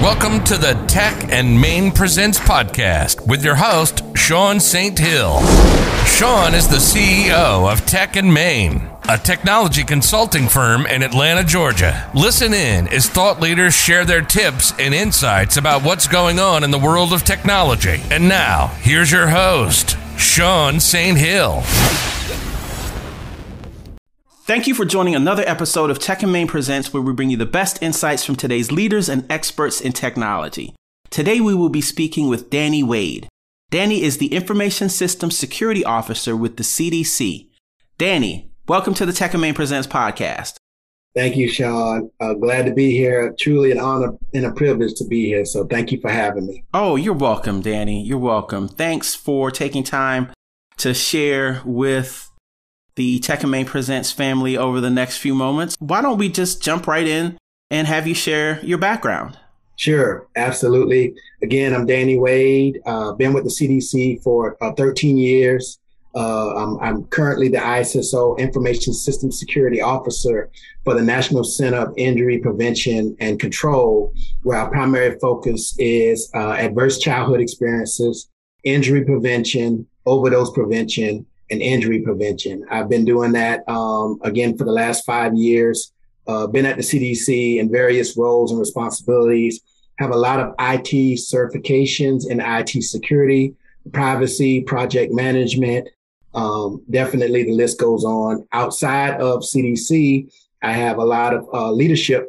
Welcome to the Tech and Main Presents podcast with your host, Sean St. Hill. Sean is the CEO of Tech and Main, a technology consulting firm in Atlanta, Georgia. Listen in as thought leaders share their tips and insights about what's going on in the world of technology. And now, here's your host, Sean St. Hill. Thank you for joining another episode of Tech and Main Presents, where we bring you the best insights from today's leaders and experts in technology. Today, we will be speaking with Danny Wade. Danny is the Information Systems Security Officer with the CDC. Danny, welcome to the Tech and Main Presents podcast. Thank you, Sean. Uh, glad to be here. Truly an honor and a privilege to be here. So thank you for having me. Oh, you're welcome, Danny. You're welcome. Thanks for taking time to share with the Tech and Main Presents family over the next few moments. Why don't we just jump right in and have you share your background? Sure, absolutely. Again, I'm Danny Wade. Uh, been with the CDC for uh, 13 years. Uh, I'm, I'm, currently the ISSO Information System Security Officer for the National Center of Injury Prevention and Control, where our primary focus is uh, adverse childhood experiences, injury prevention, overdose prevention, and injury prevention. I've been doing that um, again for the last five years. Uh, been at the CDC in various roles and responsibilities. Have a lot of IT certifications in IT security, privacy, project management. Um, definitely, the list goes on. Outside of CDC, I have a lot of uh, leadership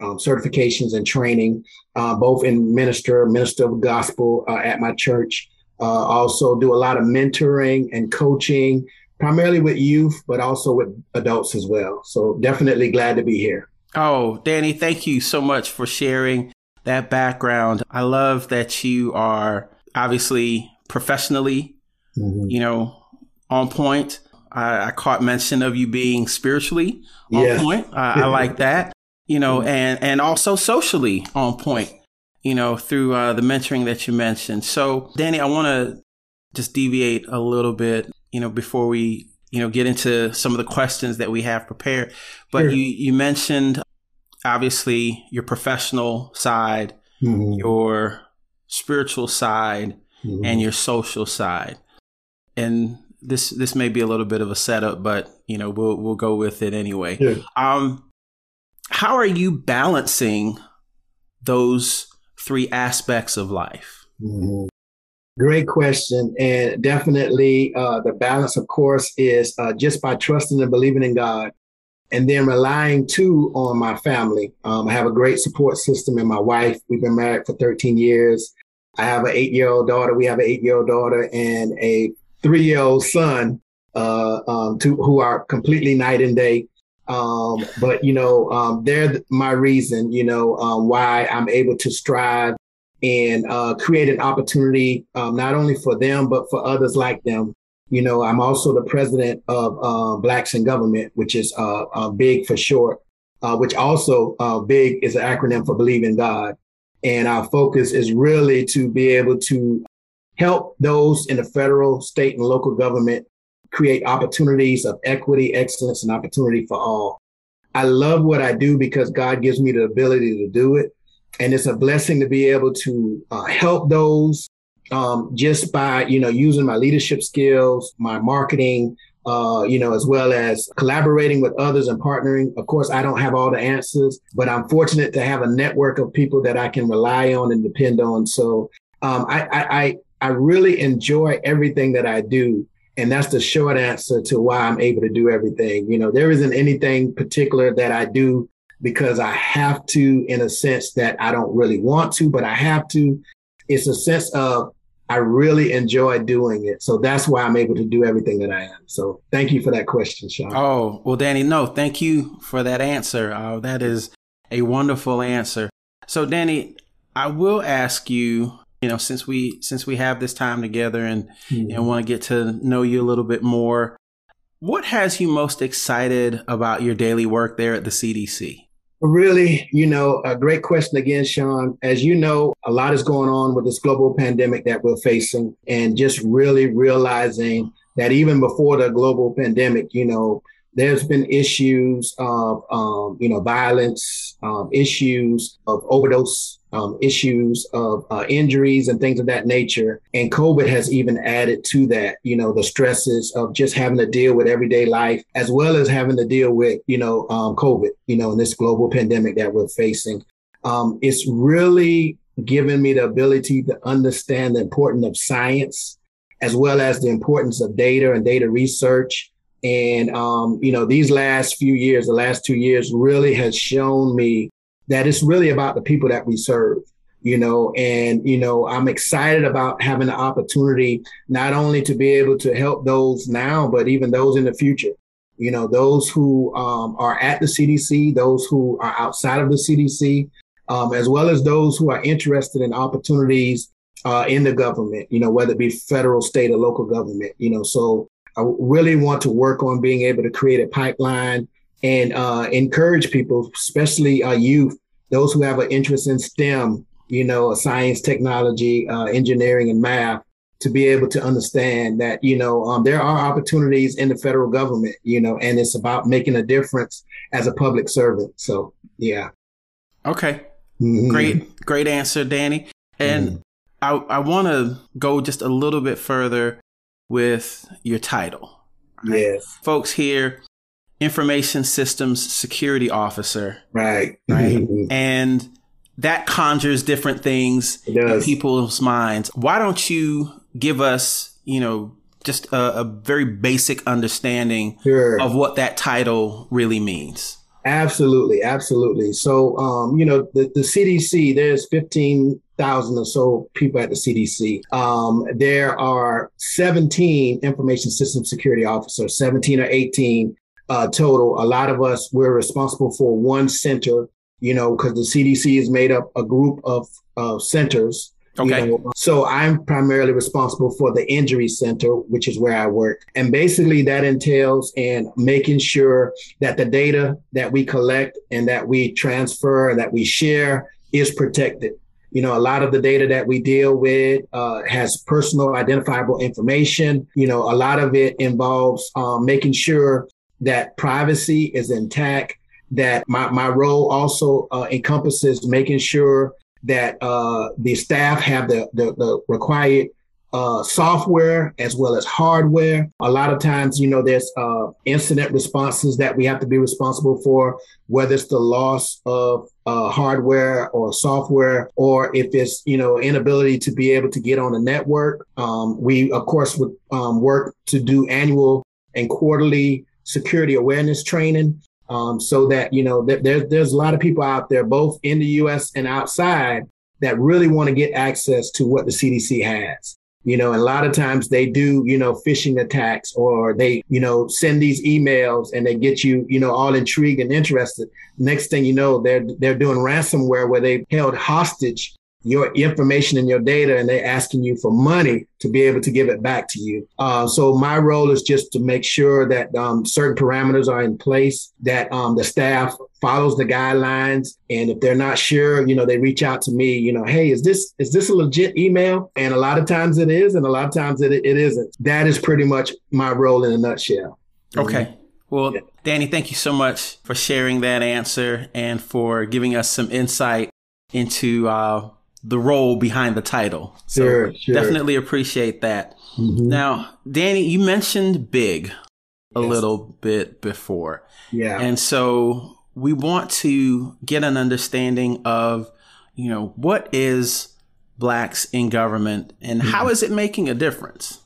um, certifications and training, uh, both in minister, minister of gospel uh, at my church, uh, also do a lot of mentoring and coaching, primarily with youth, but also with adults as well. So definitely glad to be here. Oh, Danny, thank you so much for sharing that background. I love that you are obviously professionally, mm-hmm. you know, on point. I, I, caught mention of you being spiritually on yeah. point. I like that. You know, mm-hmm. and and also socially on point you know, through uh, the mentoring that you mentioned. So, Danny, I want to just deviate a little bit, you know, before we, you know, get into some of the questions that we have prepared. But sure. you, you mentioned obviously your professional side, mm-hmm. your spiritual side, mm-hmm. and your social side. And this this may be a little bit of a setup, but you know, we'll we'll go with it anyway. Yeah. Um how are you balancing those three aspects of life? Mm-hmm. Great question. And definitely uh, the balance, of course, is uh, just by trusting and believing in God and then relying too on my family. Um, I have a great support system in my wife. We've been married for 13 years. I have an eight year old daughter. We have an eight year old daughter and a three year old son uh, um, to, who are completely night and day. Um, but you know, um, they're my reason, you know, um, why I'm able to strive and uh, create an opportunity um, not only for them but for others like them. You know, I'm also the president of uh, Blacks in Government, which is uh, uh BIG for short, uh, which also uh, BIG is an acronym for Believe in God. And our focus is really to be able to help those in the federal, state, and local government create opportunities of equity, excellence, and opportunity for all. I love what I do because God gives me the ability to do it. And it's a blessing to be able to uh, help those um, just by, you know, using my leadership skills, my marketing, uh, you know, as well as collaborating with others and partnering. Of course, I don't have all the answers, but I'm fortunate to have a network of people that I can rely on and depend on. So um, I, I, I really enjoy everything that I do. And that's the short answer to why I'm able to do everything. You know, there isn't anything particular that I do because I have to, in a sense that I don't really want to, but I have to. It's a sense of I really enjoy doing it. So that's why I'm able to do everything that I am. So thank you for that question, Sean. Oh, well, Danny, no, thank you for that answer. Uh, that is a wonderful answer. So, Danny, I will ask you you know since we since we have this time together and mm-hmm. and want to get to know you a little bit more what has you most excited about your daily work there at the cdc really you know a great question again sean as you know a lot is going on with this global pandemic that we're facing and just really realizing that even before the global pandemic you know there's been issues of um, you know violence, um, issues of overdose, um, issues of uh, injuries and things of that nature. And COVID has even added to that. You know the stresses of just having to deal with everyday life as well as having to deal with you know um, COVID. You know, in this global pandemic that we're facing. Um, it's really given me the ability to understand the importance of science as well as the importance of data and data research and, um, you know, these last few years, the last two years really has shown me that it's really about the people that we serve, you know, and, you know, I'm excited about having the opportunity not only to be able to help those now, but even those in the future. You know, those who um, are at the CDC, those who are outside of the CDC, um, as well as those who are interested in opportunities uh, in the government, you know, whether it be federal, state, or local government, you know. So I really want to work on being able to create a pipeline and uh, encourage people, especially uh, youth, those who have an interest in STEM, you know, science, technology, uh, engineering, and math, to be able to understand that, you know, um, there are opportunities in the federal government, you know, and it's about making a difference as a public servant. So, yeah. Okay. Mm-hmm. Great, great answer, Danny. And mm-hmm. I, I want to go just a little bit further with your title. Right? Yes. Folks here, information systems security officer. Right. Right. and that conjures different things in people's minds. Why don't you give us, you know, just a, a very basic understanding sure. of what that title really means? Absolutely, absolutely. So, um, you know, the, the CDC, there's 15,000 or so people at the CDC. Um, there are 17 information system security officers, 17 or 18 uh, total. A lot of us, we're responsible for one center, you know, because the CDC is made up a group of uh, centers Okay. You know, so I'm primarily responsible for the injury center, which is where I work. And basically that entails in making sure that the data that we collect and that we transfer and that we share is protected. You know, a lot of the data that we deal with uh, has personal identifiable information. You know, a lot of it involves um, making sure that privacy is intact that my, my role also uh, encompasses making sure that uh, the staff have the, the, the required uh, software as well as hardware. A lot of times, you know, there's uh, incident responses that we have to be responsible for, whether it's the loss of uh, hardware or software, or if it's, you know, inability to be able to get on a network. Um, we, of course, would um, work to do annual and quarterly security awareness training um, so that you know th- there's there's a lot of people out there, both in the U.S. and outside, that really want to get access to what the CDC has. You know, and a lot of times they do, you know, phishing attacks or they, you know, send these emails and they get you, you know, all intrigued and interested. Next thing you know, they're they're doing ransomware where they held hostage your information and your data and they're asking you for money to be able to give it back to you. Uh, so my role is just to make sure that um, certain parameters are in place, that um, the staff follows the guidelines. And if they're not sure, you know, they reach out to me, you know, hey, is this, is this a legit email? And a lot of times it is, and a lot of times it, it isn't. That is pretty much my role in a nutshell. Okay. Well, yeah. Danny, thank you so much for sharing that answer and for giving us some insight into uh, the role behind the title. So sure, sure. definitely appreciate that. Mm-hmm. Now, Danny, you mentioned big a yes. little bit before. Yeah. And so we want to get an understanding of, you know, what is blacks in government and mm-hmm. how is it making a difference?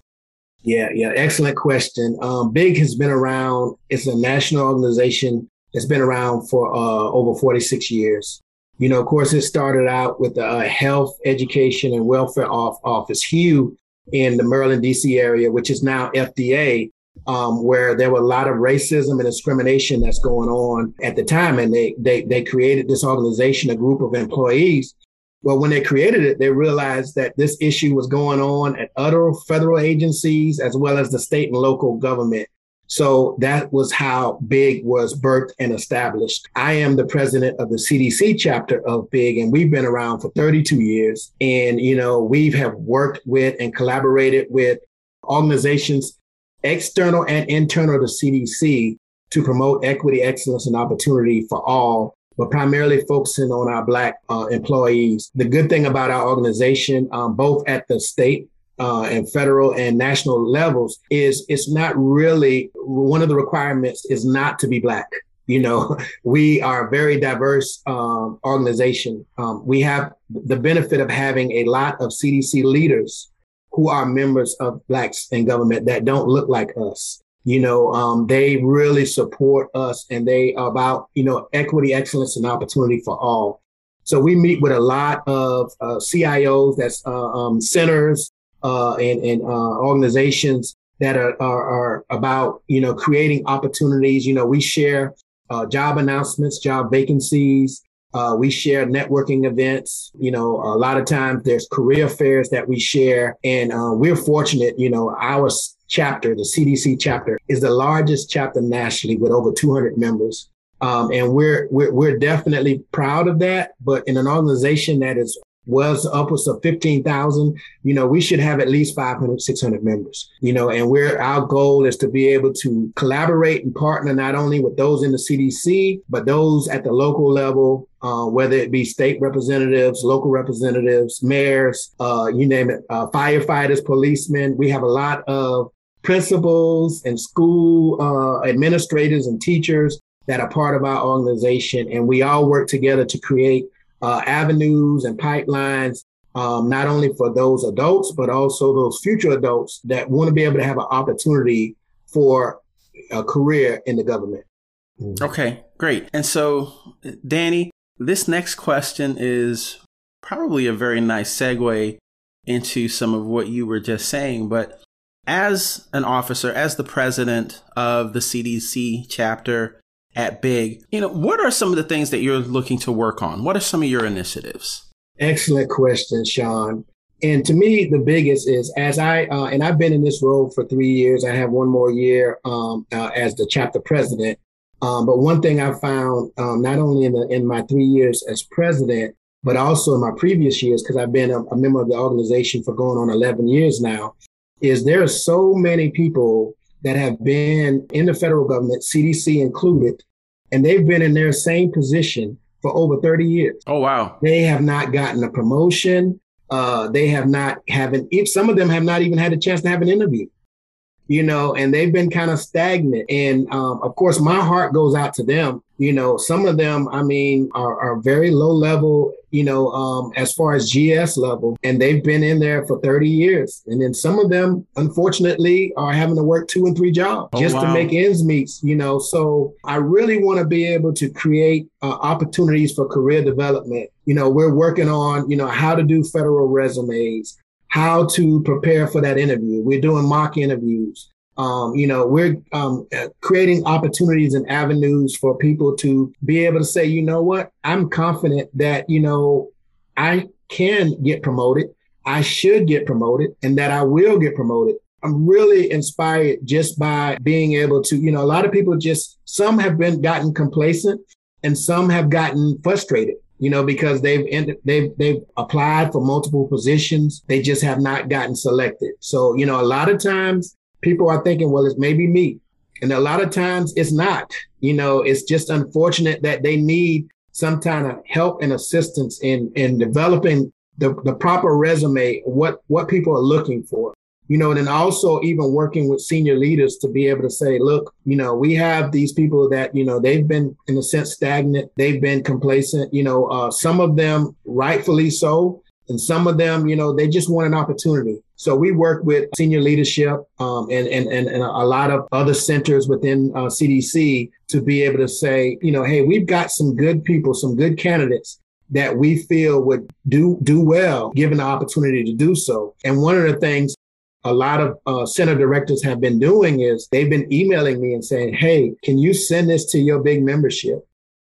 Yeah, yeah, excellent question. Um, Big has been around. It's a national organization that's been around for uh, over 46 years. You know, of course, it started out with the uh, Health, Education, and Welfare off- Office, HEW, in the Maryland, D.C. area, which is now FDA, um, where there were a lot of racism and discrimination that's going on at the time. And they, they, they created this organization, a group of employees. Well, when they created it, they realized that this issue was going on at other federal agencies as well as the state and local government. So that was how Big was birthed and established. I am the president of the CDC chapter of Big, and we've been around for 32 years. And, you know, we have worked with and collaborated with organizations external and internal to CDC to promote equity, excellence, and opportunity for all but primarily focusing on our Black uh, employees. The good thing about our organization, um, both at the state uh, and federal and national levels, is it's not really one of the requirements is not to be Black. You know, we are a very diverse um, organization. Um, we have the benefit of having a lot of CDC leaders who are members of Blacks in government that don't look like us you know um, they really support us and they are about you know equity excellence and opportunity for all so we meet with a lot of uh, cios that's uh, um, centers uh, and, and uh, organizations that are, are, are, about you know creating opportunities you know we share uh, job announcements job vacancies uh, we share networking events. You know, a lot of times there's career fairs that we share, and we're fortunate. You know, our chapter, the CDC chapter, is the largest chapter nationally with over 200 members. Um, and we're, we're, we're definitely proud of that. But in an organization that is was upwards of 15,000, you know, we should have at least 500, 600 members, you know, and we're, our goal is to be able to collaborate and partner not only with those in the CDC, but those at the local level, uh, whether it be state representatives, local representatives, mayors, uh, you name it, uh, firefighters, policemen. We have a lot of principals and school uh, administrators and teachers that are part of our organization. And we all work together to create uh, avenues and pipelines, um, not only for those adults, but also those future adults that want to be able to have an opportunity for a career in the government. Mm-hmm. Okay, great. And so, Danny, this next question is probably a very nice segue into some of what you were just saying, but as an officer, as the president of the CDC chapter at Big, you know, what are some of the things that you're looking to work on? What are some of your initiatives? Excellent question, Sean. And to me, the biggest is as I, uh, and I've been in this role for three years. I have one more year um, uh, as the chapter president. Um, but one thing I found, um, not only in the in my three years as president, but also in my previous years, because I've been a, a, member of the organization for going on 11 years now, is there are so many people that have been in the federal government, CDC included, and they've been in their same position for over 30 years. Oh, wow. They have not gotten a promotion. Uh, they have not haven't, some of them have not even had a chance to have an interview, you know, and they've been kind of stagnant. And um, of course, my heart goes out to them you know, some of them, I mean, are, are very low level, you know, um, as far as GS level, and they've been in there for 30 years. And then some of them, unfortunately, are having to work two and three jobs oh, just wow. to make ends meet, you know. So I really want to be able to create uh, opportunities for career development. You know, we're working on, you know, how to do federal resumes, how to prepare for that interview. We're doing mock interviews. Um, you know, we're um, creating opportunities and avenues for people to be able to say, you know what, I'm confident that, you know, I can get promoted. I should get promoted and that I will get promoted. I'm really inspired just by being able to, you know, a lot of people just, some have been gotten complacent and some have gotten frustrated you know, because they've ended, they've they've applied for multiple positions. They just have not gotten selected. So, you know, a lot of times people are thinking, well, it's maybe me. And a lot of times it's not. You know, it's just unfortunate that they need some kind of help and assistance in in developing the, the proper resume, what what people are looking for. You know, and then also even working with senior leaders to be able to say, look, you know, we have these people that, you know, they've been in a sense stagnant, they've been complacent, you know, uh, some of them rightfully so, and some of them, you know, they just want an opportunity. So we work with senior leadership um, and, and, and, and, a lot of other centers within uh, CDC to be able to say, you know, hey, we've got some good people, some good candidates that we feel would do do well given the opportunity to do so. And one of the things a lot of uh, center directors have been doing is they've been emailing me and saying, hey, can you send this to your big membership?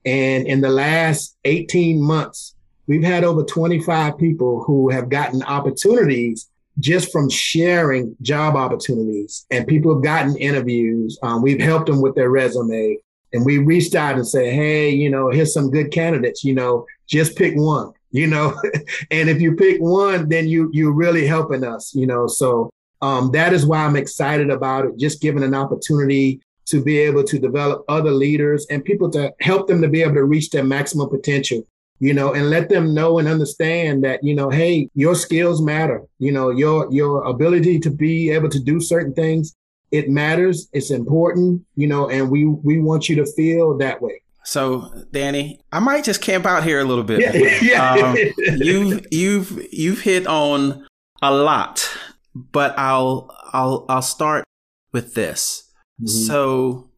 And in the last 18 months, we've had over 25 people who have gotten opportunities just from sharing job opportunities and people have gotten interviews. Um, we've helped them with their resume and we reached out and said, Hey, you know, here's some good candidates, you know, just pick one, you know, and if you pick one, then you, you're really helping us, you know, so, um, that is why I'm excited about it. Just giving an opportunity to be able to develop other leaders and people to help them to be able to reach their maximum potential you know and let them know and understand that you know hey your skills matter you know your your ability to be able to do certain things it matters it's important you know and we we want you to feel that way so, Danny, I might just camp out here a little bit. Yeah. Um, you've you've you've hit on a lot, but I'll I'll I'll start with this. Mm-hmm. So,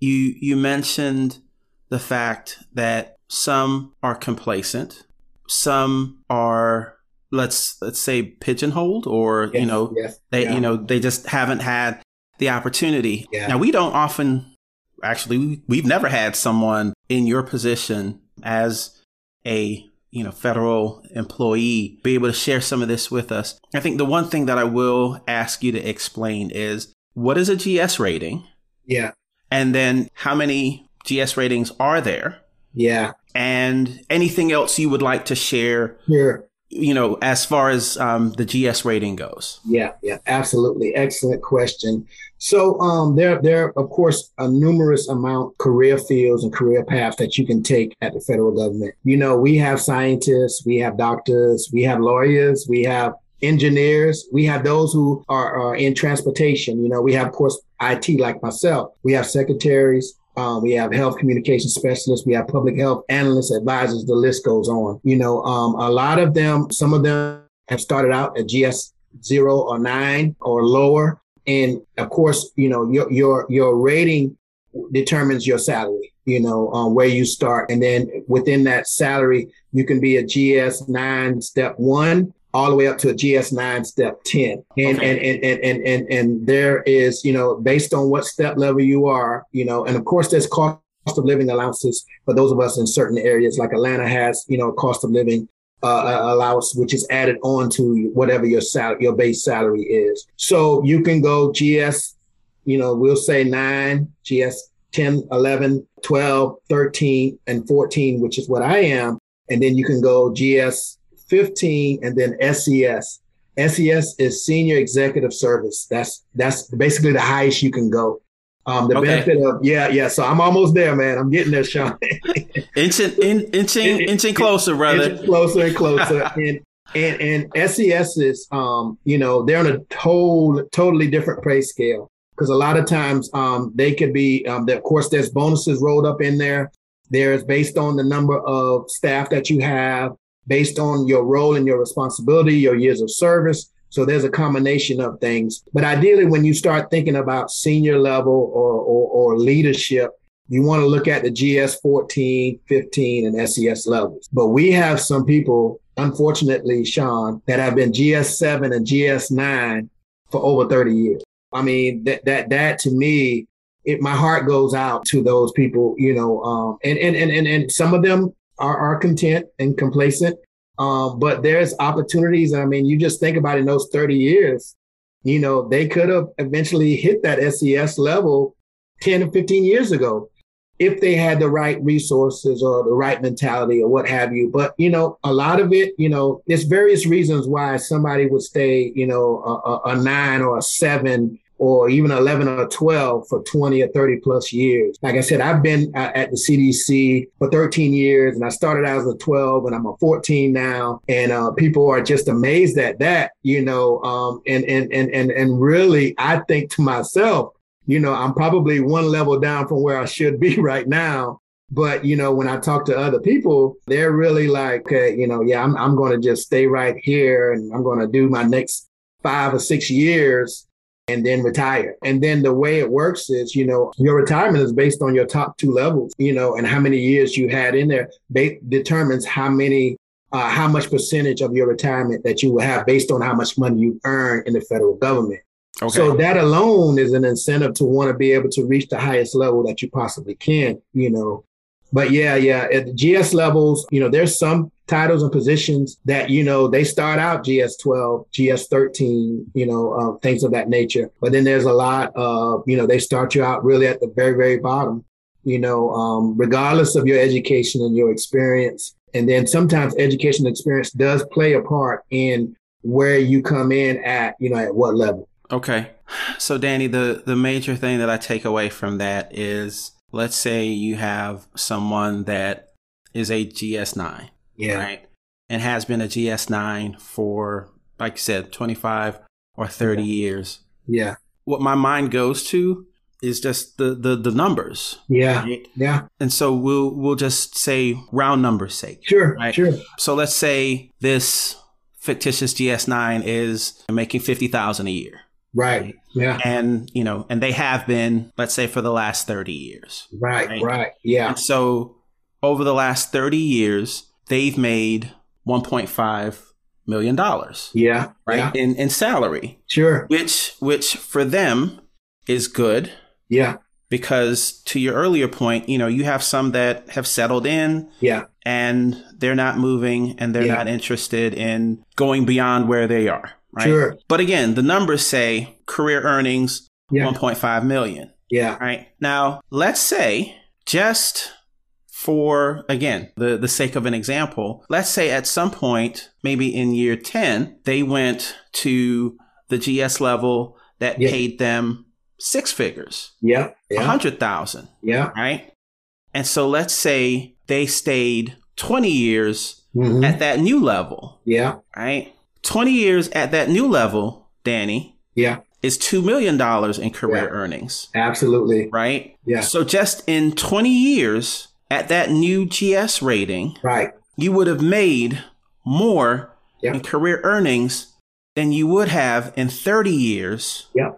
you you mentioned the fact that some are complacent, some are let's let's say pigeonholed, or yes, you know yes, they yeah. you know they just haven't had the opportunity. Yeah. Now we don't often actually we've never had someone in your position as a you know federal employee be able to share some of this with us i think the one thing that i will ask you to explain is what is a gs rating yeah and then how many gs ratings are there yeah and anything else you would like to share sure you know, as far as um, the GS rating goes? Yeah, yeah, absolutely. Excellent question. So um, there, there, of course, a numerous amount career fields and career paths that you can take at the federal government. You know, we have scientists, we have doctors, we have lawyers, we have engineers, we have those who are, are in transportation. You know, we have, of course, IT like myself. We have secretaries, um, we have health communication specialists. We have public health analysts, advisors. The list goes on. You know, um, a lot of them, some of them have started out at GS zero or nine or lower. And of course, you know, your, your, your rating determines your salary, you know, um, where you start. And then within that salary, you can be a GS nine step one all the way up to a GS9 step 10. And, okay. and, and, and, and, and, and there is, you know, based on what step level you are, you know, and of course there's cost of living allowances for those of us in certain areas like Atlanta has, you know, cost of living uh, allowance, which is added on to whatever your salary, your base salary is. So you can go GS, you know, we'll say nine, GS 10, 11, 12, 13, and 14, which is what I am. And then you can go GS 15, and then SES. SES is Senior Executive Service. That's that's basically the highest you can go. Um, the okay. benefit of yeah, yeah. So I'm almost there, man. I'm getting there, Sean. inching, in, inching, inching closer, brother. Inching closer and closer. and and and SES is, um, you know, they're on a whole totally different pay scale because a lot of times um, they could be. Um, of course, there's bonuses rolled up in there. There's based on the number of staff that you have based on your role and your responsibility, your years of service. So there's a combination of things. But ideally, when you start thinking about senior level or, or, or leadership, you want to look at the GS 14, 15, and SES levels. But we have some people, unfortunately, Sean, that have been GS 7 and GS 9 for over 30 years. I mean, that, that, that to me, it, my heart goes out to those people, you know, um, and, and, and, and, and some of them are, are content and complacent. Um, but there's opportunities. I mean, you just think about in those 30 years, you know, they could have eventually hit that SES level 10 or 15 years ago if they had the right resources or the right mentality or what have you. But, you know, a lot of it, you know, there's various reasons why somebody would stay, you know, a, a nine or a seven or even 11 or 12 for 20 or 30 plus years. Like I said, I've been at the CDC for 13 years and I started out as a 12 and I'm a 14 now. And uh, people are just amazed at that, you know, um, and, and, and, and, and really, I think to myself, you know, I'm probably one level down from where I should be right now. But, you know, when I talk to other people, they're really like, okay, you know, yeah, I'm, I'm going to just stay right here and I'm going to do my next five or six years and then retire. And then the way it works is, you know, your retirement is based on your top two levels, you know, and how many years you had in there ba- determines how many, uh, how much percentage of your retirement that you will have based on how much money you earn in the federal government. Okay. So that alone is an incentive to want to be able to reach the highest level that you possibly can, you know. But yeah, yeah, at the GS levels, you know, there's some titles and positions that, you know, they start out GS 12, GS 13, you know, uh, things of that nature. But then there's a lot of, you know, they start you out really at the very, very bottom, you know, um, regardless of your education and your experience. And then sometimes education experience does play a part in where you come in at, you know, at what level. Okay. So Danny, the the major thing that I take away from that is let's say you have someone that is a GS9. Yeah. Right. And has been a GS9 for like you said 25 or 30 Yeah. years. Yeah. What my mind goes to is just the the the numbers. Yeah. Right? Yeah. And so we'll we'll just say round numbers sake. Sure. Right. Sure. So let's say this fictitious GS9 is making 50,000 a year. Right. Yeah. And, you know, and they have been, let's say for the last 30 years. Right. Right. Right. Yeah. And so over the last 30 years, they've made 1.5 million dollars, Yeah. right? Yeah. In in salary, Sure. which which for them is good Yeah. because to your earlier point, you know, you have some that have settled in Yeah. and they're not moving and they're Yeah. not interested in going beyond where they are, right? Sure. But again, the numbers say career earnings Yeah. 1.5 million, Yeah. right? Now, let's say just for again, the the sake of an example, let's say at some point, maybe in year 10, they went to the GS level that Yeah. paid them six figures, Yeah. a Yeah. 100,000 Yeah. right? And so let's say they stayed 20 years Mhm. at that new level, Yeah. right? 20 years at that new level, Danny, Yeah. is $2 million in career Yeah. earnings, Absolutely. right? Yeah. So just in 20 years at that new GS rating, Right. you would have made more Yeah. in career earnings than you would have in 30 years Yeah.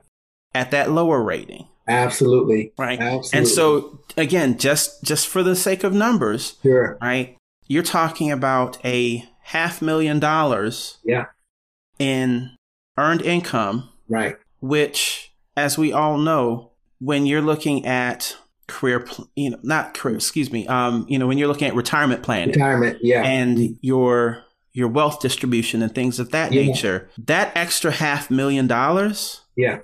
at that lower rating, Absolutely. right? Absolutely. And so again, just just for the sake of numbers, Sure. right? You're talking about a half million dollars Yeah. in earned income, Right. which, as we all know, when you're looking at career, pl- you know, not career, excuse me, um, you know, when you're looking at retirement planning Retirement. Yeah. and your your wealth distribution and things of that Yeah. nature, that extra half million dollars yeah.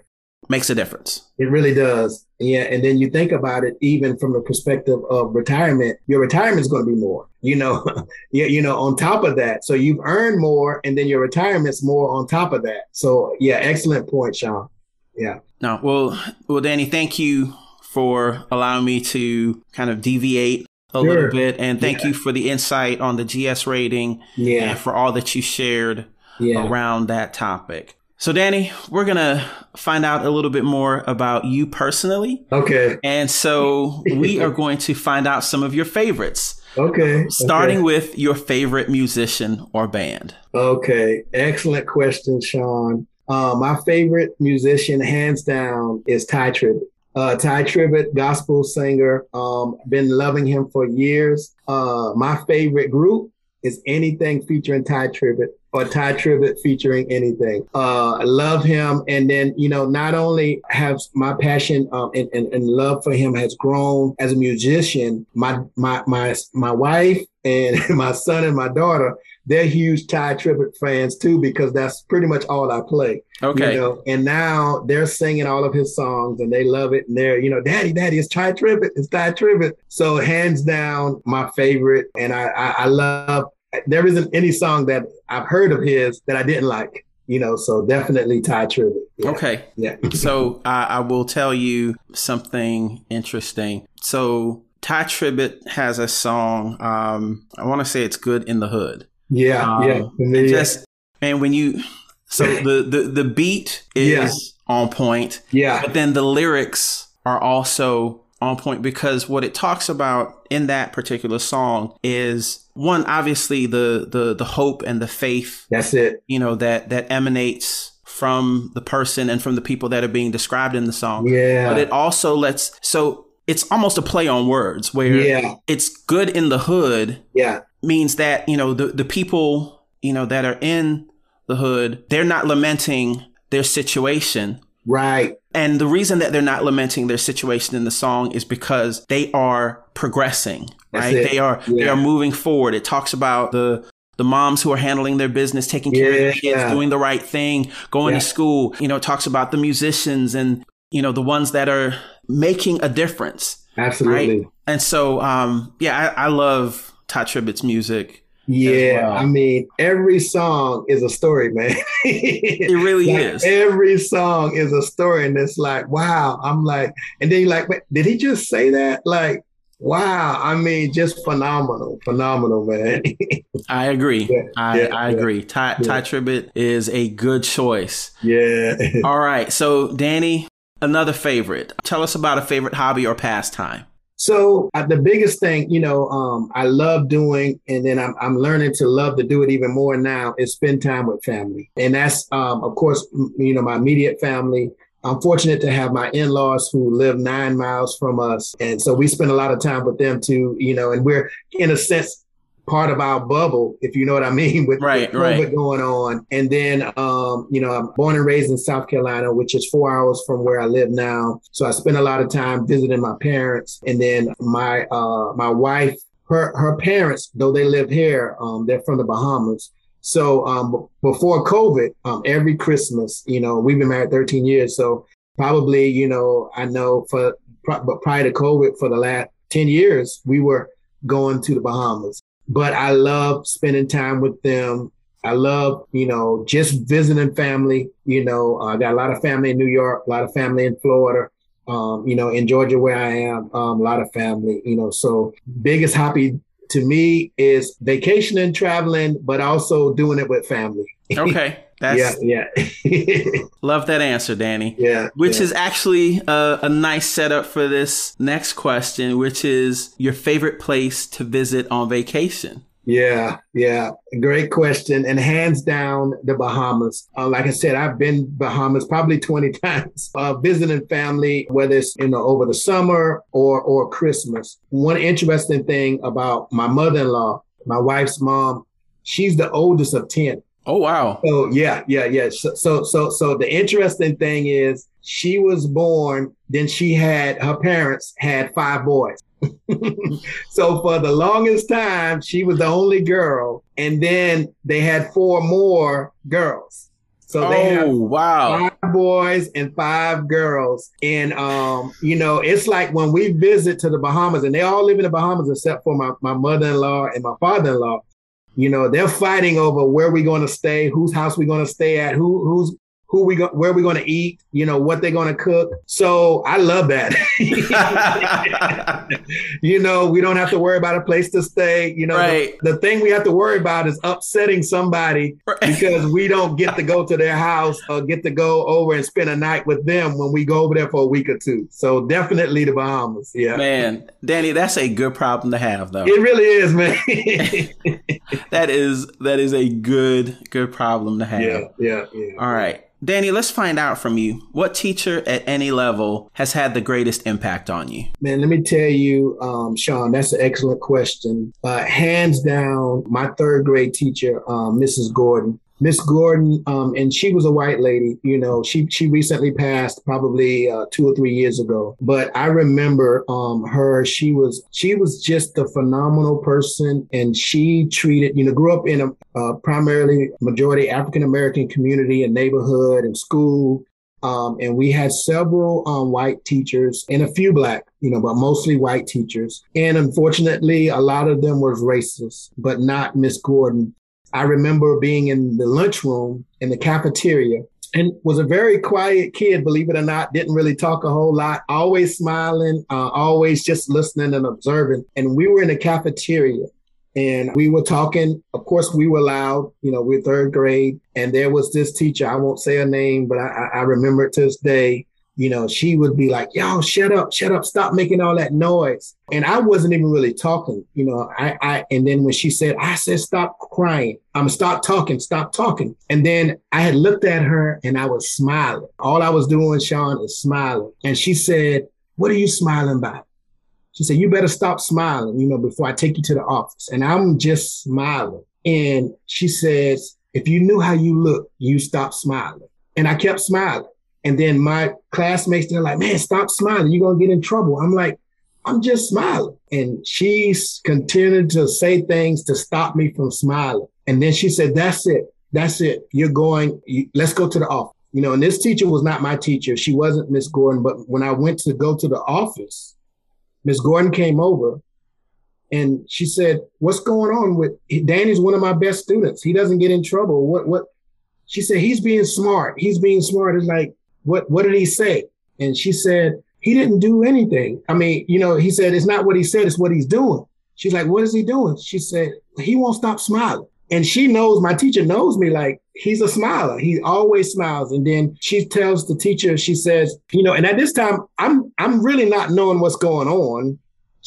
Makes a difference. It really does. Yeah. And then you think about it, even from the perspective of retirement, your retirement is going to be more, you know, yeah, you know, on top of that. So you've earned more and then your retirement's more on top of that. So yeah, excellent point, Sean. Yeah. No, well, well, Danny, thank you for allowing me to kind of deviate a Sure. little bit, and thank Yeah. you for the insight on the GS rating Yeah. and for all that you shared Yeah. around that topic. So, Danny, we're gonna find out a little bit more about you personally, Okay. and so we are going to find out some of your favorites, Okay. starting Okay. with your favorite musician or band. Okay, excellent question, Sean. Uh, my favorite musician, hands down, is Tye Tribbett. Uh, Tye Tribbett, gospel singer. Um, been loving him for years. Uh, my favorite group is anything featuring Tye Tribbett or Tye Tribbett featuring anything. Uh, I love him, and then you know, not only has my passion um, and, and, and love for him has grown as a musician. My my my my wife and my son and my daughter they're huge Tye Tribbett fans too because that's pretty much all I play. Okay. You know, and now they're singing all of his songs and they love it. And they're, you know, Daddy, Daddy, it's Tye Tribbett. It's Tye Tribbett. So hands down, my favorite. And I, I, I love. There isn't any song that I've heard of his that I didn't like. You know, so definitely Tye Tribbett. Yeah. Okay. Yeah. so I, I will tell you something interesting. So Tye Tribbett has a song. Um, I want to say it's "Good in the Hood." Yeah. Um, yeah. And then, and yeah. just and when you so the the the beat is Yeah. on point, yeah. but then the lyrics are also on point because what it talks about in that particular song is one obviously the the the hope and the faith That's it. you know that that emanates from the person and from the people that are being described in the song Yeah. but it also lets so it's almost a play on words where Yeah. it's good in the hood Yeah. means that you know the the people you know that are in the hood they're not lamenting their situation Right. And the reason that they're not lamenting their situation in the song is because they are progressing, right? They are they are moving forward. It talks about the the moms who are handling their business, taking care of their kids, Yeah. doing the right thing, going Yeah. to school. You know, it talks about the musicians and you know the ones that are making a difference. Absolutely. And so, um, yeah, I, I love Tye Tribbett's music. Yeah, well. I mean, every song is a story, man. it really like, is. Every song is a story, and it's like, wow. I'm like, and then you're like, did he just say that? Like, wow. I mean, just phenomenal, phenomenal, man. I agree. Yeah, I, yeah, I agree. Tye, Tye Tribbett is a good choice. Yeah. All right. So, Danny, another favorite. Tell us about a favorite hobby or pastime. So uh, the biggest thing, you know, um, I love doing, and then I'm, I'm learning to love to do it even more now is spend time with family. And that's, um, of course, you know, my immediate family. I'm fortunate to have my in-laws who live nine miles from us. And so we spend a lot of time with them too, you know, and we're in a sense part of our bubble, if you know what I mean, with, right, with COVID right. going on. And then, um, you know, I'm born and raised in South Carolina, which is four hours from where I live now. So I spend a lot of time visiting my parents. And then my uh, my wife, her her parents, though they live here, um, they're from the Bahamas. So um, before COVID, um, every Christmas, you know, we've been married 13 years. So probably, you know, I know for but prior to COVID, for the last 10 years, we were going to the Bahamas but I love spending time with them. I love, you know, just visiting family. You know, I got a lot of family in New York, a lot of family in Florida. Um, you know, in Georgia where I am, um, a lot of family. You know, so biggest hobby to me is vacationing, traveling, but also doing it with family. Okay. That's, yeah, yeah. love that answer, Danny. Yeah. Which yeah. is actually a, a, nice setup for this next question, which is your favorite place to visit on vacation. Yeah, yeah, great question. And hands down, the Bahamas. Uh, like I said, I've been Bahamas probably 20 times, uh, visiting family, whether it's, you know, over the summer or, or Christmas. One interesting thing about my mother-in-law, my wife's mom, she's the oldest of 10. Oh wow! So yeah, yeah, yeah. So, so so so the interesting thing is she was born. Then she had her parents had five boys. so for the longest time, she was the only girl, and then they had four more girls. So they have oh, wow. five boys and five girls. And um, you know, it's like when we visit to the Bahamas, and they all live in the Bahamas except for my, my mother-in-law and my father-in-law. You know, they're fighting over where we're going to stay, whose house we're going to stay at, who who's who we go, where we're going to eat, you know, what they're going to cook. So I love that. you know, we don't have to worry about a place to stay. You know, right. the, the, thing we have to worry about is upsetting somebody right. because we don't get to go to their house or get to go over and spend a night with them when we go over there for a week or two. So definitely the Bahamas. Yeah. Man, Danny, that's a good problem to have though. It really is, man. that is that is a good good problem to have. Yeah, yeah, yeah. All right. Danny, let's find out from you what teacher at any level has had the greatest impact on you? Man, let me tell you, um, Sean, that's an excellent question. Uh, hands down, my third grade teacher, um, Mrs. Gordon. Miss Gordon, um, and she was a white lady. You know, she she recently passed, probably uh, two or three years ago. But I remember um, her. She was she was just a phenomenal person, and she treated you know grew up in a primarily majority African American community and neighborhood and school. Um, and we had several um, white teachers and a few black, you know, but mostly white teachers. And unfortunately, a lot of them was racist, but not Miss Gordon. I remember being in the lunchroom in the cafeteria and was a very quiet kid, believe it or not, didn't really talk a whole lot, always smiling, uh, always just listening and observing. And we were in the cafeteria and we were talking. Of course, we were loud, you know, we're third grade. And there was this teacher, I won't say her name, but I, I remember it to this day you know, she would be like, yo, shut up, shut up, stop making all that noise. And I wasn't even really talking, you know, I, I, and then when she said, I said, stop crying, I'm stop talking, stop talking. And then I had looked at her and I was smiling. All I was doing, Sean, is smiling. And she said, what are you smiling about? She said, you better stop smiling, you know, before I take you to the office. And I'm just smiling. And she says, if you knew how you look, you stop smiling. And I kept smiling. And then my classmates, they're like, man, stop smiling. You're going to get in trouble. I'm like, I'm just smiling. And she's continued to say things to stop me from smiling. And then she said, that's it. That's it. You're going, you, let's go to the office. You know, and this teacher was not my teacher. She wasn't Miss Gordon. But when I went to go to the office, Miss Gordon came over And she said, What's going on with Danny's one of my best students. He doesn't get in trouble. What what she said, he's being smart. He's being smart. It's like, what what did he say? And she said, he didn't do anything. I mean, you know, he said it's not what he said, it's what he's doing. She's like, what is he doing? She said, he won't stop smiling. And she knows, my teacher knows me like he's a smiler. He always smiles. And then she tells the teacher, she says, you know, and at this time, I'm I'm really not knowing what's going on.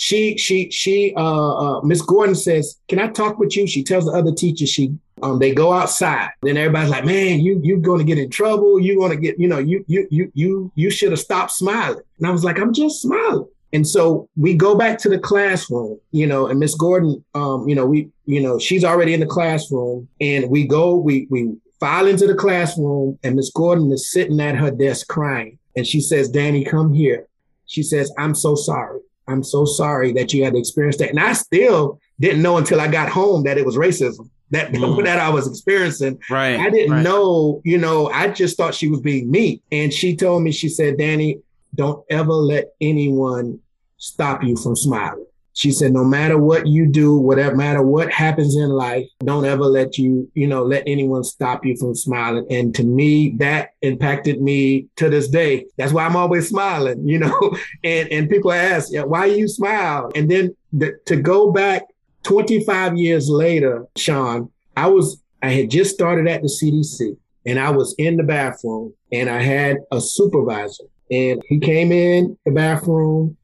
She she she uh, uh Miss Gordon says, Can I talk with you? She tells the other teacher she um, they go outside. Then everybody's like, man, you you're to get in trouble. you're to get, you know, you you you you you should have stopped smiling. And I was like, I'm just smiling. And so we go back to the classroom, you know, and Miss Gordon, um, you know, we, you know, she's already in the classroom, and we go, we we file into the classroom, and Miss Gordon is sitting at her desk crying, and she says, "Danny, come here." She says, "I'm so sorry. I'm so sorry that you had to experience that." And I still didn't know until I got home that it was racism that mm. that I was experiencing. Right. I didn't right. know, you know, I just thought she was being me. And she told me, she said, Danny, don't ever let anyone stop you from smiling. She said, no matter what you do, whatever matter what happens in life, don't ever let you, you know, let anyone stop you from smiling. And to me, that impacted me to this day. That's why I'm always smiling, you know. And and people ask, yeah, why you smile? And then the, to go back 25 years later, Sean, I was, I had just started at the CDC and I was in the bathroom and I had a supervisor and he came in the bathroom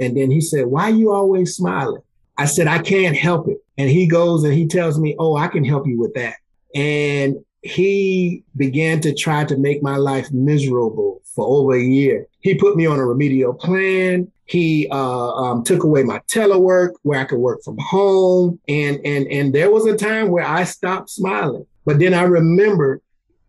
and then he said, why are you always smiling? I said, I can't help it. And he goes and he tells me, oh, I can help you with that. And he began to try to make my life miserable for over a year. He put me on a remedial plan. He uh, um, took away my telework where I could work from home, and and and there was a time where I stopped smiling. But then I remembered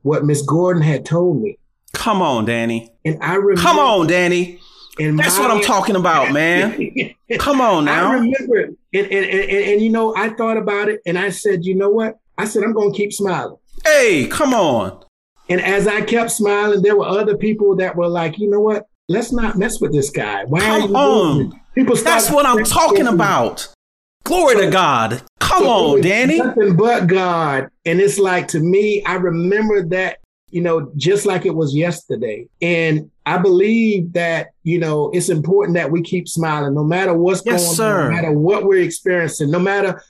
what Miss Gordon had told me. Come on, Danny. And I remember. Come on, Danny. And That's my, what I'm talking about, man. Come on now. I remember, and, and, and, and you know, I thought about it, and I said, you know what? I said I'm going to keep smiling. Hey, come on. And as I kept smiling, there were other people that were like, you know what? let's not mess with this guy. Why Come on. People That's what I'm talking about. Glory so, to God. Come so on, Danny. Nothing but God. And it's like to me, I remember that, you know, just like it was yesterday. And I believe that, you know, it's important that we keep smiling no matter what's yes, going sir. on, no matter what we're experiencing, no matter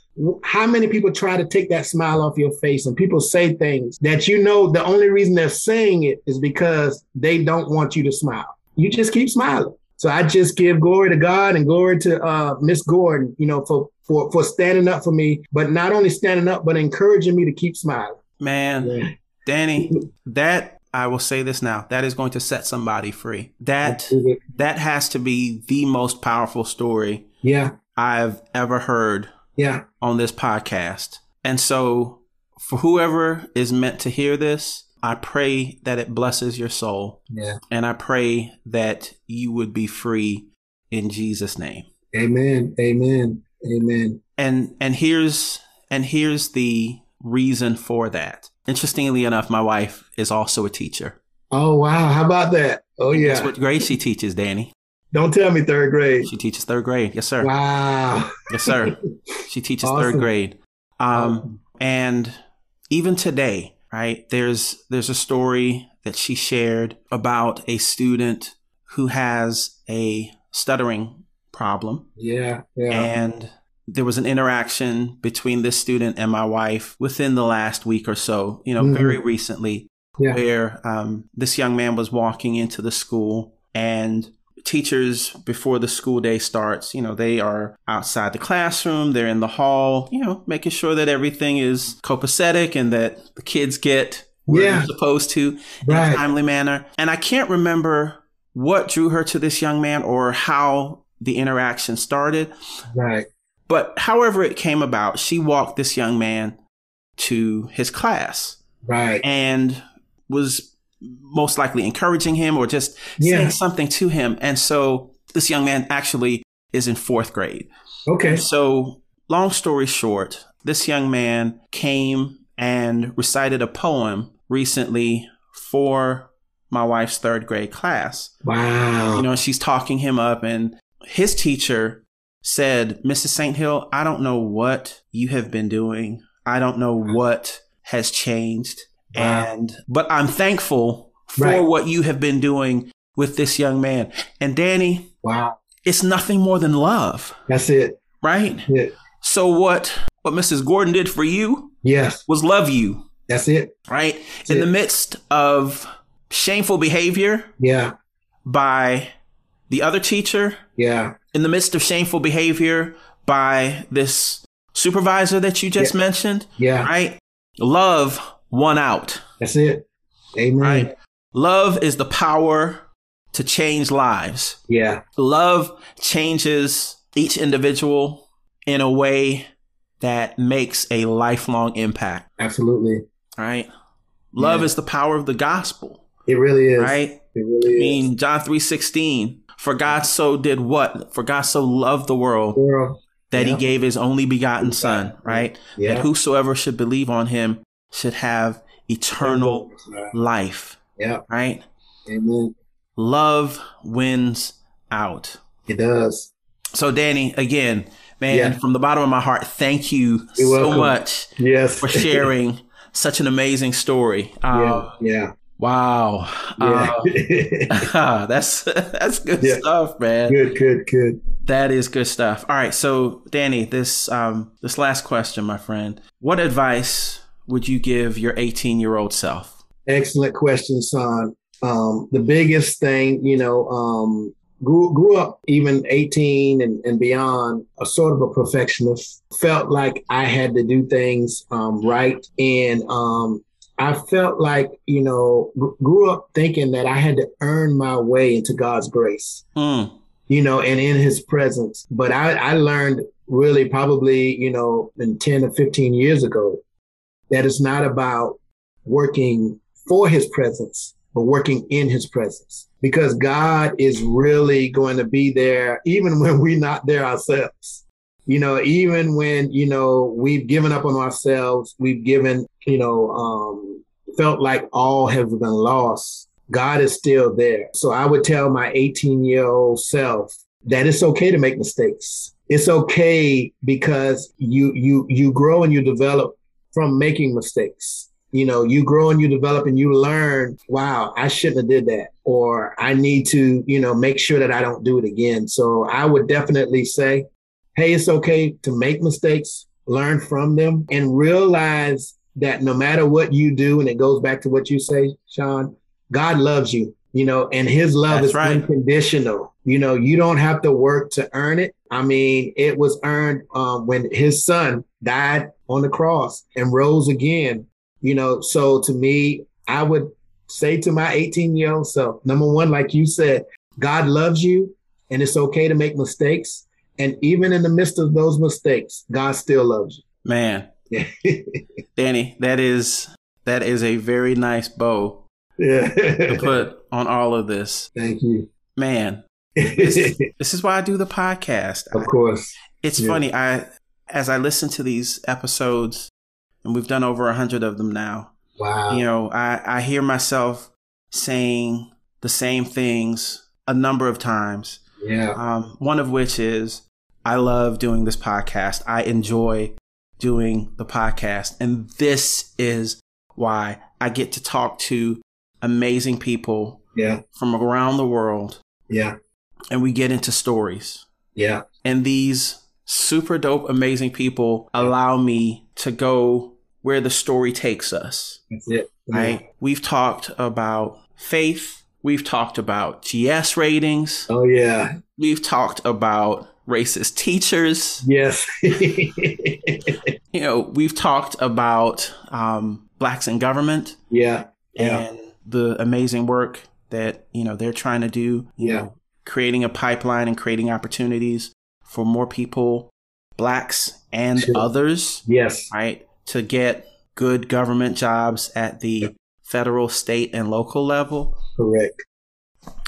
how many people try to take that smile off your face and people say things that you know the only reason they're saying it is because they don't want you to smile you just keep smiling. So I just give glory to God and glory to uh, Miss Gordon, you know, for for for standing up for me, but not only standing up, but encouraging me to keep smiling. Man, yeah. Danny, that I will say this now. That is going to set somebody free. That that has to be the most powerful story yeah I've ever heard yeah on this podcast. And so for whoever is meant to hear this, I pray that it blesses your soul. Yeah. And I pray that you would be free in Jesus name. Amen. Amen. Amen. And and here's and here's the reason for that. Interestingly enough, my wife is also a teacher. Oh wow, how about that? Oh yeah. That's what grade she teaches, Danny. Don't tell me third grade. She teaches third grade. Yes, sir. Wow. Yes, sir. She teaches awesome. third grade. Um, awesome. and even today, right? There's there's a story that she shared about a student who has a stuttering problem. Yeah, yeah. And there was an interaction between this student and my wife within the last week or so, you know, mm-hmm. very recently, yeah. where um, this young man was walking into the school and teachers before the school day starts you know they are outside the classroom they're in the hall you know making sure that everything is copacetic and that the kids get where yeah. they're supposed to right. in a timely manner and i can't remember what drew her to this young man or how the interaction started right but however it came about she walked this young man to his class right and was most likely encouraging him or just yeah. saying something to him. And so this young man actually is in fourth grade. Okay. So, long story short, this young man came and recited a poem recently for my wife's third grade class. Wow. You know, she's talking him up, and his teacher said, Mrs. St. Hill, I don't know what you have been doing. I don't know what has changed. Wow. And, but I'm thankful for right. what you have been doing with this young man. And Danny, wow. It's nothing more than love. That's it. Right? It. So what what Mrs. Gordon did for you yes. was love you. That's it. Right? That's In it. the midst of shameful behavior. Yeah. By the other teacher. Yeah. In the midst of shameful behavior by this supervisor that you just yeah. mentioned. Yeah. Right? Love won out. That's it. Amen. Right? Love is the power to change lives. Yeah. Love changes each individual in a way that makes a lifelong impact. Absolutely. Right? Love yeah. is the power of the gospel. It really is. Right? It really is. I mean, John 3:16, for God so did what? For God so loved the world, world. that yeah. he gave his only begotten son, right? Yeah. That whosoever should believe on him should have eternal life. Yeah. Right? Amen. Love wins out. It does. So Danny, again, man, yeah. from the bottom of my heart, thank you You're so welcome. much yes. for sharing such an amazing story. Uh, yeah. yeah. Wow. Yeah. Uh, that's that's good yeah. stuff, man. Good, good, good. That is good stuff. All right, so Danny, this um this last question, my friend. What advice would you give your 18-year-old self? Excellent question, son. Um, the biggest thing, you know, um, grew grew up even 18 and, and beyond a sort of a perfectionist felt like i had to do things um, right and um, i felt like you know grew up thinking that i had to earn my way into god's grace mm. you know and in his presence but I, I learned really probably you know in 10 or 15 years ago that it's not about working for his presence but working in his presence because God is really going to be there even when we're not there ourselves. You know, even when, you know, we've given up on ourselves, we've given, you know, um, felt like all has been lost. God is still there. So I would tell my 18 year old self that it's okay to make mistakes. It's okay because you, you, you grow and you develop from making mistakes you know, you grow and you develop and you learn, wow, I shouldn't have did that. Or I need to, you know, make sure that I don't do it again. So I would definitely say, hey, it's okay to make mistakes, learn from them and realize that no matter what you do, and it goes back to what you say, Sean, God loves you, you know, and his love That's is right. unconditional. You know, you don't have to work to earn it. I mean, it was earned um, when his son died on the cross and rose again you know, so to me, I would say to my 18 year old self, number one, like you said, God loves you and it's okay to make mistakes. And even in the midst of those mistakes, God still loves you. Man. Danny, that is that is a very nice bow yeah. to put on all of this. Thank you. Man. This, this is why I do the podcast. Of course. It's yeah. funny. I as I listen to these episodes and we've done over a hundred of them now. Wow. You know, I, I hear myself saying the same things a number of times. Yeah. Um, one of which is I love doing this podcast. I enjoy doing the podcast. And this is why I get to talk to amazing people yeah. from around the world. Yeah. And we get into stories. Yeah. And these super dope, amazing people allow me to go where the story takes us. That's it. Right? We've talked about faith. We've talked about GS ratings. Oh, yeah. We've talked about racist teachers. Yes. you know, we've talked about um, blacks in government. Yeah. Yeah. And the amazing work that, you know, they're trying to do. yeah. Know, creating a pipeline and creating opportunities for more people, blacks and Sure. others, Yes. right, to get good government jobs at the federal, state, and local level. Correct.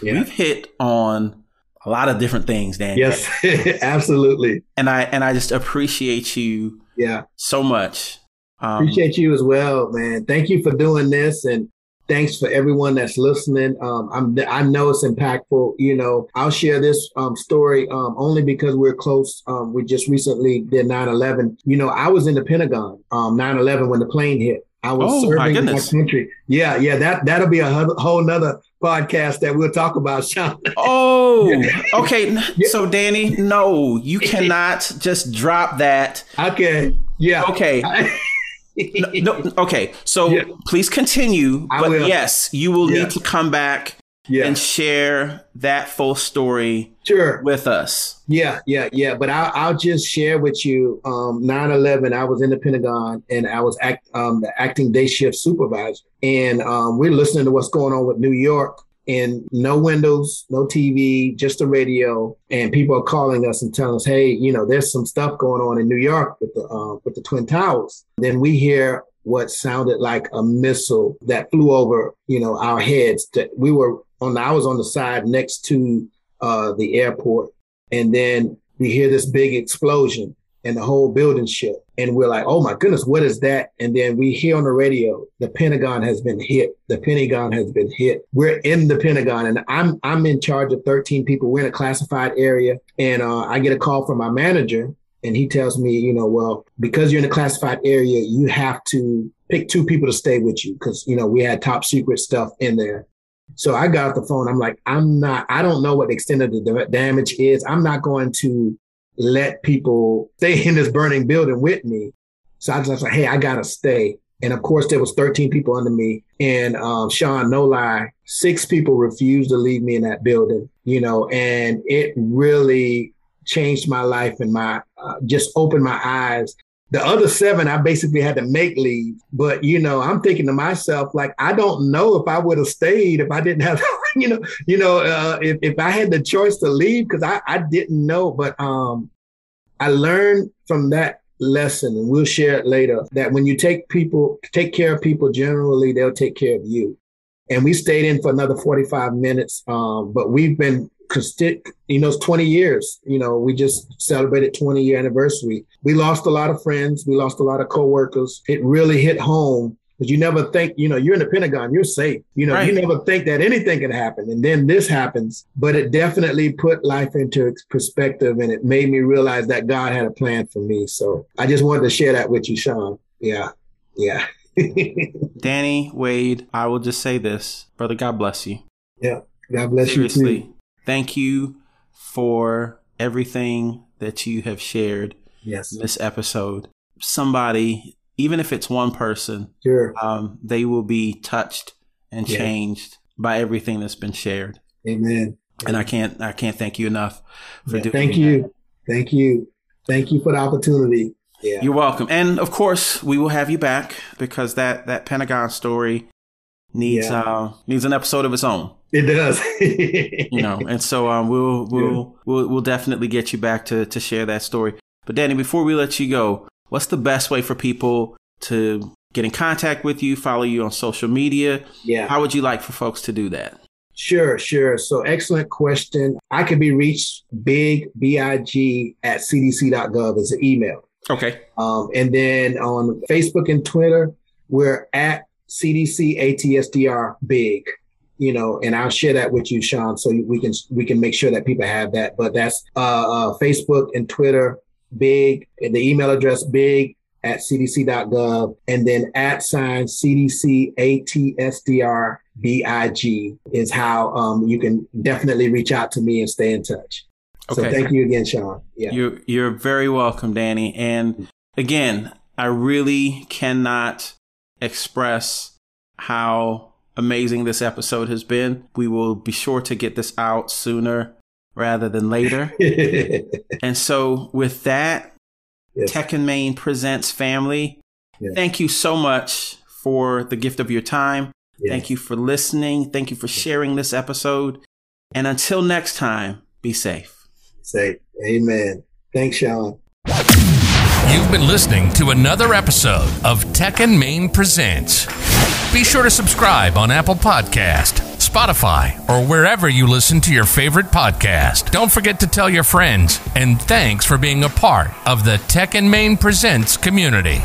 Yeah. We've hit on a lot of different things, Dan. Yes. Absolutely. And I and I just appreciate you Yeah. so much. Um, Appreciate you as well, man. Thank you for doing this. And Thanks for everyone that's listening. Um, I'm, I know it's impactful. You know, I'll share this um, story um, only because we're close. Um, we just recently did 9/11. You know, I was in the Pentagon 9/11 um, when the plane hit. I was oh, serving my, my country. Yeah, yeah. That that'll be a whole nother podcast that we'll talk about, Sean. Oh, okay. So, Danny, no, you cannot just drop that. Okay. Yeah. Okay. no, no, okay. So yeah. please continue. I but will. yes, you will yeah. need to come back yeah. and share that full story sure. with us. Yeah, yeah, yeah. But I'll, I'll just share with you um, 9-11, I was in the Pentagon and I was act, um, the acting day shift supervisor. And um, we're listening to what's going on with New York and no windows, no TV, just the radio. And people are calling us and telling us, hey, you know, there's some stuff going on in New York with the uh, with the Twin Towers. Then we hear what sounded like a missile that flew over, you know, our heads. That we were on. I was on the side next to uh, the airport, and then we hear this big explosion and the whole building shook. And we're like, oh my goodness, what is that? And then we hear on the radio, the Pentagon has been hit. The Pentagon has been hit. We're in the Pentagon and I'm I'm in charge of 13 people. We're in a classified area. And uh, I get a call from my manager and he tells me, you know, well, because you're in a classified area, you have to pick two people to stay with you because, you know, we had top secret stuff in there. So I got off the phone. I'm like, I'm not, I don't know what the extent of the damage is. I'm not going to let people stay in this burning building with me. So I was like, hey, I gotta stay. And of course, there was 13 people under me. And um, Sean, no lie, six people refused to leave me in that building, you know, and it really changed my life and my uh, just opened my eyes. The other seven, I basically had to make leave. But, you know, I'm thinking to myself, like, I don't know if I would have stayed if I didn't have you know, you know, uh, if, if I had the choice to leave, because I, I didn't know, but um, I learned from that lesson, and we'll share it later, that when you take people, take care of people, generally they'll take care of you. And we stayed in for another 45 minutes, um, but we've been you know, it's 20 years. You know, we just celebrated 20 year anniversary. We lost a lot of friends. We lost a lot of coworkers. It really hit home because you never think, you know, you're in the Pentagon, you're safe. You know, right. you never think that anything can happen. And then this happens. But it definitely put life into perspective and it made me realize that God had a plan for me. So I just wanted to share that with you, Sean. Yeah. Yeah. Danny, Wade, I will just say this. Brother, God bless you. Yeah. God bless Seriously, you. Seriously. Thank you for everything that you have shared yes. this episode. Somebody even if it's one person, sure. um, they will be touched and yeah. changed by everything that's been shared. Amen. And I can't, I can't thank you enough for yeah, doing. Thank you, thank you, thank you for the opportunity. Yeah. You're welcome, and of course we will have you back because that that Pentagon story needs yeah. uh, needs an episode of its own. It does, you know, and so um, we'll we'll we'll we'll definitely get you back to to share that story. But Danny, before we let you go, what's the best way for people to get in contact with you, follow you on social media? Yeah. How would you like for folks to do that? Sure, sure. So excellent question. I can be reached big, B-I-G at cdc.gov as an email. Okay. Um, and then on Facebook and Twitter, we're at CDC ATSDR big, you know, and I'll share that with you, Sean, so we can, we can make sure that people have that. But that's, uh, uh Facebook and Twitter, big, and the email address big at cdc.gov, and then at sign CDC ATSDR BIG is how um, you can definitely reach out to me and stay in touch. Okay. So thank you again, Sean. Yeah. You're, you're very welcome, Danny. And again, I really cannot express how amazing this episode has been. We will be sure to get this out sooner rather than later. and so, with that, yes. Tech and Main presents family. Yes. Thank you so much for the gift of your time. Yes. Thank you for listening. Thank you for sharing this episode. And until next time, be safe. Safe. Amen. Thanks, Sean. You've been listening to another episode of Tech and Main Presents. Be sure to subscribe on Apple Podcast, Spotify, or wherever you listen to your favorite podcast. Don't forget to tell your friends, and thanks for being a part of the Tech and Main Presents community.